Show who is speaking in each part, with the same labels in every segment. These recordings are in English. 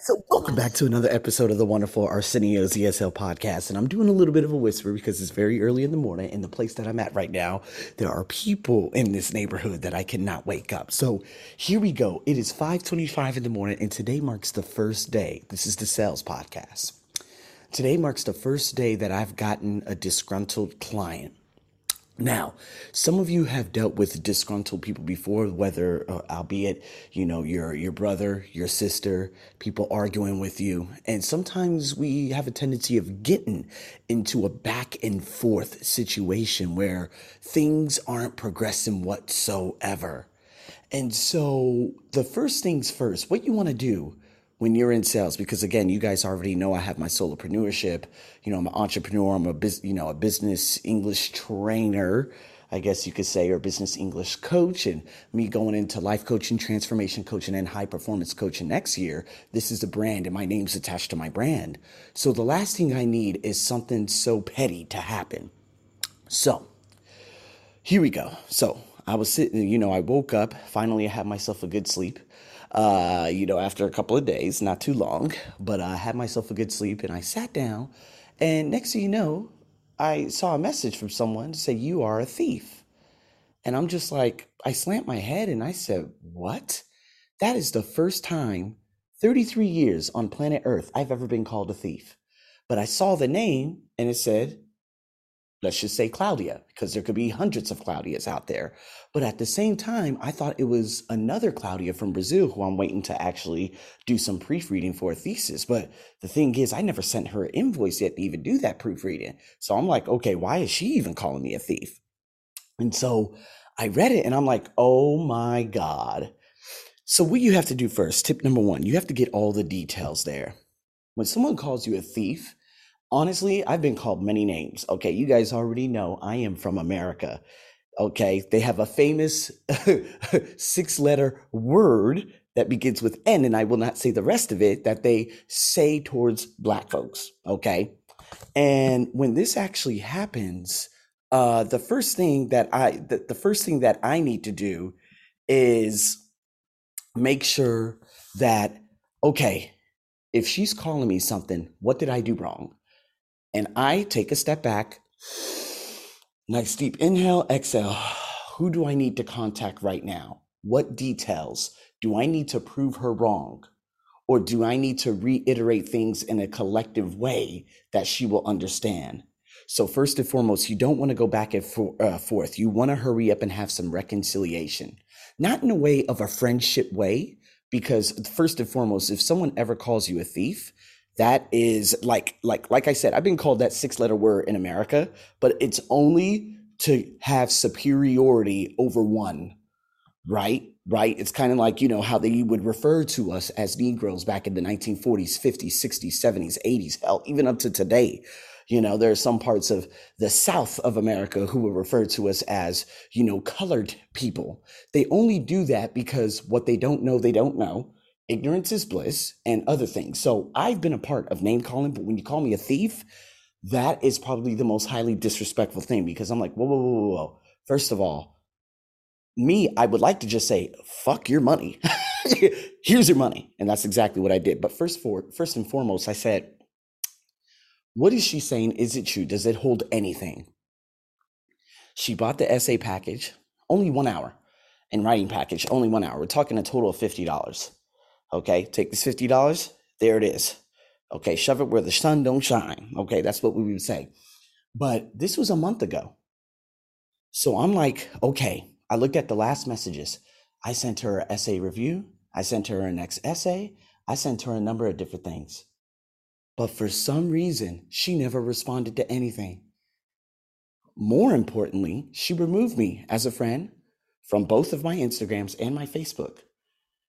Speaker 1: So, welcome back to another episode of the wonderful Arsenio's ESL podcast. And I'm doing a little bit of a whisper because it's very early in the morning. In the place that I'm at right now, there are people in this neighborhood that I cannot wake up. So, here we go. It is 5:25 in the morning, and today marks the first day. This is the sales podcast. Today marks the first day that I've gotten a disgruntled client. Now, some of you have dealt with disgruntled people before, whether, uh, albeit, you know, your your brother, your sister, people arguing with you, and sometimes we have a tendency of getting into a back and forth situation where things aren't progressing whatsoever. And so, the first things first, what you want to do when you're in sales because again you guys already know i have my solopreneurship. You know i'm an entrepreneur i'm a bus- you know a business english trainer i guess you could say or business english coach. And me going into life coaching transformation coaching and high performance coaching next year this is a brand and my name's attached to my brand. So the last thing i need is something so petty to happen. So here we go. So i was sitting you know i woke up finally i had myself a good sleep uh, you know, after a couple of days, not too long, but I had myself a good sleep and I sat down. And next thing you know, I saw a message from someone to say, You are a thief. And I'm just like, I slammed my head and I said, What? That is the first time, 33 years on planet Earth, I've ever been called a thief. But I saw the name and it said, let's just say Claudia, because there could be hundreds of Claudias out there. But at the same time, I thought it was another Claudia from Brazil who I'm waiting to actually do some proofreading for a thesis. But the thing is, I never sent her an invoice yet to even do that proofreading. So I'm like, okay, why is she even calling me a thief? And so I read it and I'm like, oh my God. So what you have to do first, tip number one, you have to get all the details there. When someone calls you a thief, honestly, I've been called many names. Okay, you guys already know I am from America. Okay, they have a famous six letter word that begins with N, and I will not say the rest of it, that they say towards black folks. Okay. And when this actually happens, uh, the first thing that I the, the first thing that I need to do is make sure that okay, if she's calling me something, what did I do wrong? And I take a step back. Nice deep inhale, exhale. Who do I need to contact right now? What details do I need to prove her wrong? Or do I need to reiterate things in a collective way that she will understand? So, first and foremost, you don't want to go back and for, uh, forth. You want to hurry up and have some reconciliation, not in a way of a friendship way, because first and foremost, if someone ever calls you a thief, that is like like like I said, I've been called that six letter word in America, but it's only to have superiority over one, right? Right? It's kind of like, you know, how they would refer to us as Negroes back in the 1940s, 50s, 60s, 70s, 80s, hell, even up to today. You know, there are some parts of the South of America who would refer to us as, you know, colored people. They only do that because what they don't know, they don't know ignorance is bliss and other things. So I've been a part of name calling, but when you call me a thief, that is probably the most highly disrespectful thing because I'm like, whoa, whoa, whoa, whoa. First of all, me, I would like to just say, fuck your money. Here's your money. And that's exactly what I did. But first for first and foremost, I said, what is she saying? Is it true? Does it hold anything? She bought the essay package, only one hour, and writing package, only one hour. We're talking a total of $50. Okay, take this $50, there it is. Okay, shove it where the sun don't shine. Okay, that's what we would say. But this was a month ago. So I'm like, okay, I looked at the last messages. I sent her an essay review. I sent her her next essay. I sent her a number of different things. But for some reason, she never responded to anything. More importantly, she removed me as a friend from both of my Instagrams and my Facebook.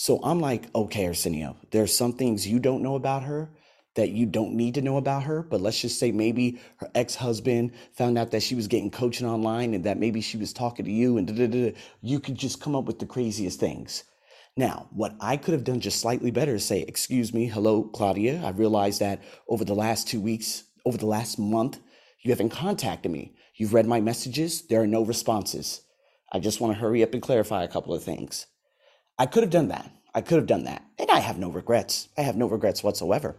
Speaker 1: So I'm like, okay, Arsenio, there's some things you don't know about her that you don't need to know about her. But let's just say maybe her ex husband found out that she was getting coaching online and that maybe she was talking to you and da, da, da. you could just come up with the craziest things. Now, what I could have done just slightly better is say, Excuse me, hello, Claudia. I realized that over the last two weeks, over the last month, you haven't contacted me. You've read my messages, there are no responses. I just want to hurry up and clarify a couple of things. I could have done that. I could have done that. And I have no regrets. I have no regrets whatsoever.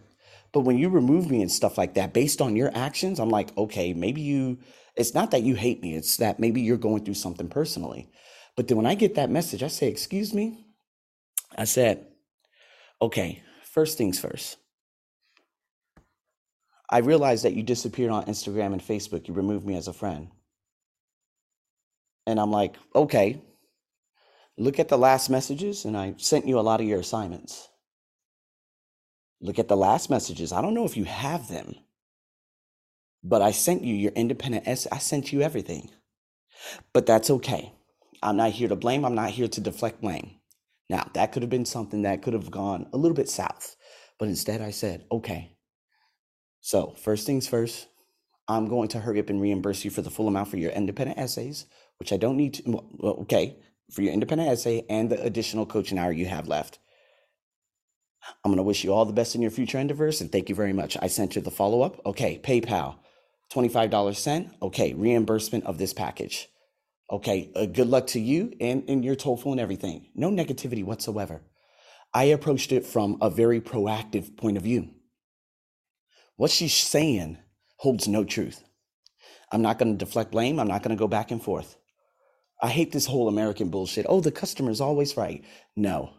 Speaker 1: But when you remove me and stuff like that based on your actions, I'm like, okay, maybe you, it's not that you hate me, it's that maybe you're going through something personally. But then when I get that message, I say, excuse me. I said, okay, first things first. I realized that you disappeared on Instagram and Facebook. You removed me as a friend. And I'm like, okay, look at the last messages, and I sent you a lot of your assignments. Look at the last messages. I don't know if you have them, but I sent you your independent essay. I sent you everything. But that's okay. I'm not here to blame. I'm not here to deflect blame. Now, that could have been something that could have gone a little bit south. But instead, I said, okay. So, first things first, I'm going to hurry up and reimburse you for the full amount for your independent essays, which I don't need to, okay, for your independent essay and the additional coaching hour you have left. I'm going to wish you all the best in your future endeavors and thank you very much. I sent you the follow up. Okay, PayPal, $25 sent. Okay, reimbursement of this package. Okay, uh, good luck to you and, and your TOEFL and everything. No negativity whatsoever. I approached it from a very proactive point of view. What she's saying holds no truth. I'm not going to deflect blame. I'm not going to go back and forth. I hate this whole American bullshit. Oh, the customer's always right. No,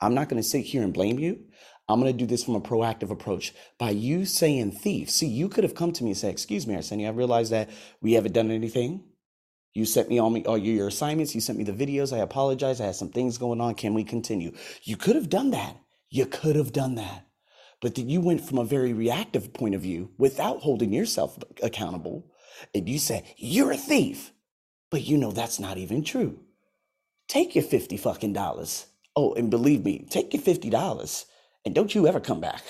Speaker 1: I'm not going to sit here and blame you. I'm going to do this from a proactive approach by you saying thief. See, you could have come to me and said, Excuse me, Arsenio, I realize that we haven't done anything. You sent me all, me, all your assignments. You sent me the videos. I apologize. I had some things going on. Can we continue? You could have done that. You could have done that. But then you went from a very reactive point of view without holding yourself accountable. And you said, You're a thief. But you know that's not even true. Take your 50 fucking dollars. Oh, and believe me, take your $50 and don't you ever come back.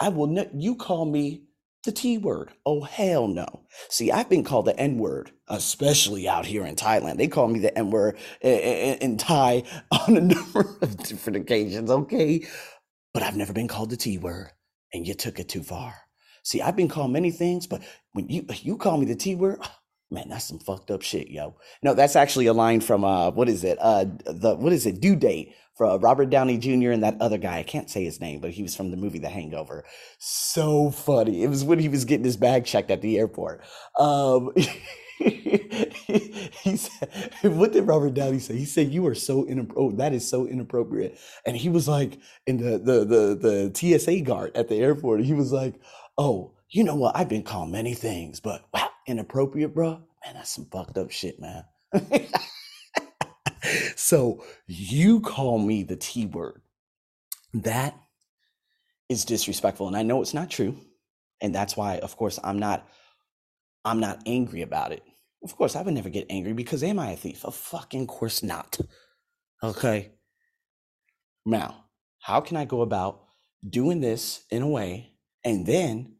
Speaker 1: I will not, you call me the T word. Oh, hell no. See, I've been called the N word, especially out here in Thailand. They call me the N word in Thai on a number of different occasions, okay? But I've never been called the T word, and you took it too far. See, I've been called many things, but when you you call me the T word, Man, that's some fucked up shit, yo. No, that's actually a line from uh, what is it? Uh, the what is it? Due date for Robert Downey Jr. and that other guy. I can't say his name, but he was from the movie The Hangover. So funny. It was when he was getting his bag checked at the airport. Um, he said, "What did Robert Downey say?" He said, "You are so inappropriate. Oh, that is so inappropriate." And he was like, in the the the the TSA guard at the airport. He was like, "Oh." You know what? I've been called many things, but wow, inappropriate, bro, man, that's some fucked up shit, man. so you call me the T word. That is disrespectful. And I know it's not true. And that's why, of course, I'm not I'm not angry about it. Of course, I would never get angry because am I a thief? Of fucking course not. Okay. Now, how can I go about doing this in a way and then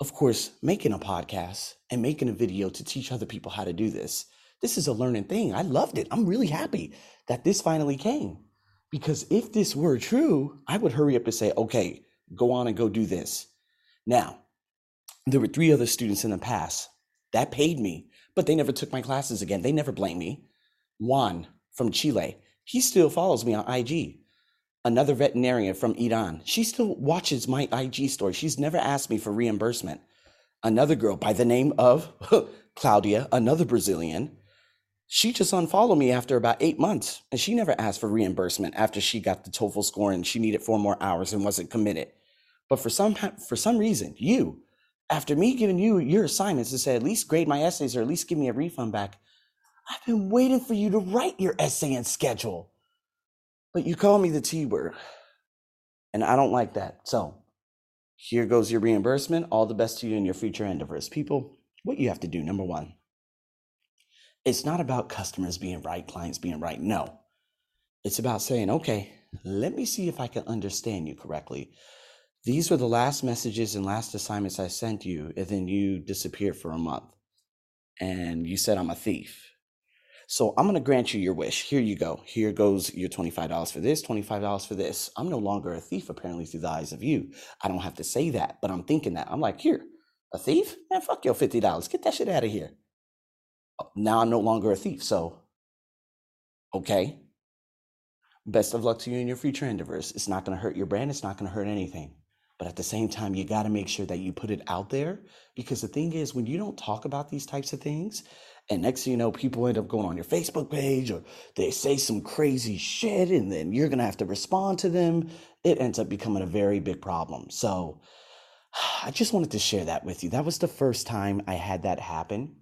Speaker 1: of course, making a podcast and making a video to teach other people how to do this. This is a learning thing. I loved it. I'm really happy that this finally came. Because if this were true, I would hurry up and say, okay, go on and go do this. Now, there were three other students in the past that paid me, but they never took my classes again. They never blamed me. Juan from Chile, he still follows me on IG another veterinarian from Iran. She still watches my IG story. She's never asked me for reimbursement. Another girl by the name of Claudia, another Brazilian, she just unfollowed me after about eight months and she never asked for reimbursement after she got the TOEFL score and she needed four more hours and wasn't committed. But for some for some reason, you, after me giving you your assignments to say at least grade my essays or at least give me a refund back, I've been waiting for you to write your essay and schedule. But you call me the T word. And I don't like that. So here goes your reimbursement. All the best to you in your future endeavors. People, what you have to do, number one, it's not about customers being right, clients being right. No. It's about saying, okay, let me see if I can understand you correctly. These were the last messages and last assignments I sent you, and then you disappeared for a month. And you said I'm a thief. So I'm going to grant you your wish. Here you go. Here goes your $25 for this, $25 for this. I'm no longer a thief, apparently, through the eyes of you. I don't have to say that, but I'm thinking that. I'm like, here, a thief? Man, fuck your $50. Get that shit out of here. Oh, now I'm no longer a thief. So, okay. Best of luck to you in your future endeavors. It's not going to hurt your brand, it's not going to hurt anything. But at the same time, you got to make sure that you put it out there because the thing is, when you don't talk about these types of things, and next thing you know, people end up going on your Facebook page or they say some crazy shit, and then you're going to have to respond to them. It ends up becoming a very big problem. So I just wanted to share that with you. That was the first time I had that happen.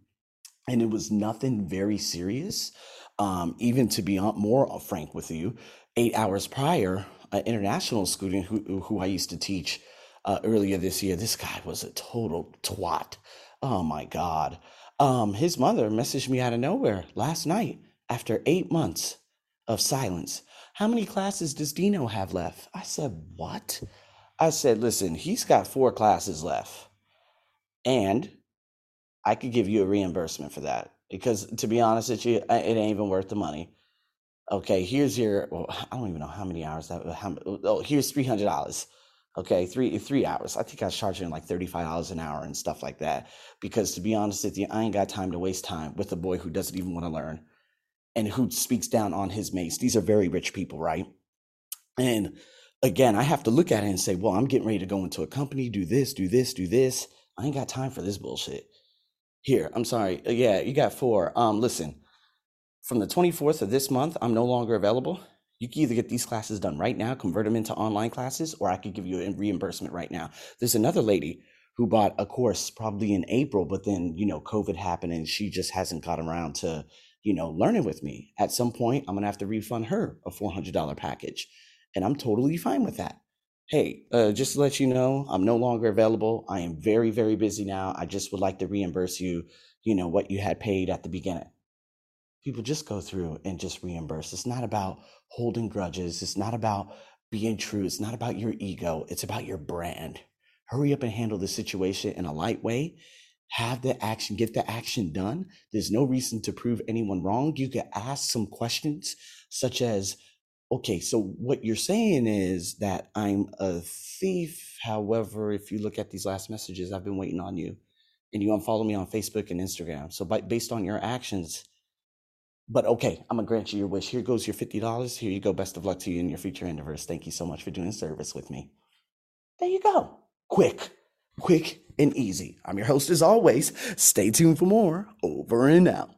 Speaker 1: And it was nothing very serious. Um, even to be more frank with you, eight hours prior, an international student who, who I used to teach uh, earlier this year, this guy was a total twat. Oh my God. Um, his mother messaged me out of nowhere last night after eight months of silence. How many classes does Dino have left? I said, What? I said, Listen, he's got four classes left. And I could give you a reimbursement for that because to be honest with you, it ain't even worth the money. Okay, here's your. Well, I don't even know how many hours that. How, oh, here's three hundred dollars. Okay, three three hours. I think I was charging like thirty five dollars an hour and stuff like that. Because to be honest with you, I ain't got time to waste time with a boy who doesn't even want to learn, and who speaks down on his mates. These are very rich people, right? And again, I have to look at it and say, well, I'm getting ready to go into a company, do this, do this, do this. I ain't got time for this bullshit. Here, I'm sorry. Yeah, you got four. Um, listen from the 24th of this month, I'm no longer available. You can either get these classes done right now, convert them into online classes, or I could give you a reimbursement right now. There's another lady who bought a course probably in April, but then, you know, COVID happened and she just hasn't got around to, you know, learning with me. At some point, I'm going to have to refund her a $400 package. And I'm totally fine with that. Hey, uh, just to let you know, I'm no longer available. I am very, very busy now. I just would like to reimburse you, you know, what you had paid at the beginning people just go through and just reimburse. It's not about holding grudges. It's not about being true. It's not about your ego. It's about your brand. Hurry up and handle the situation in a light way. Have the action, get the action done. There's no reason to prove anyone wrong. You can ask some questions such as, okay, so what you're saying is that I'm a thief. However, if you look at these last messages, I've been waiting on you and you unfollow me on Facebook and Instagram. So by, based on your actions, but okay, I'm gonna grant you your wish. Here goes your fifty dollars. Here you go. Best of luck to you in your future endeavors. Thank you so much for doing service with me. There you go. Quick, quick and easy. I'm your host as always. Stay tuned for more. Over and out.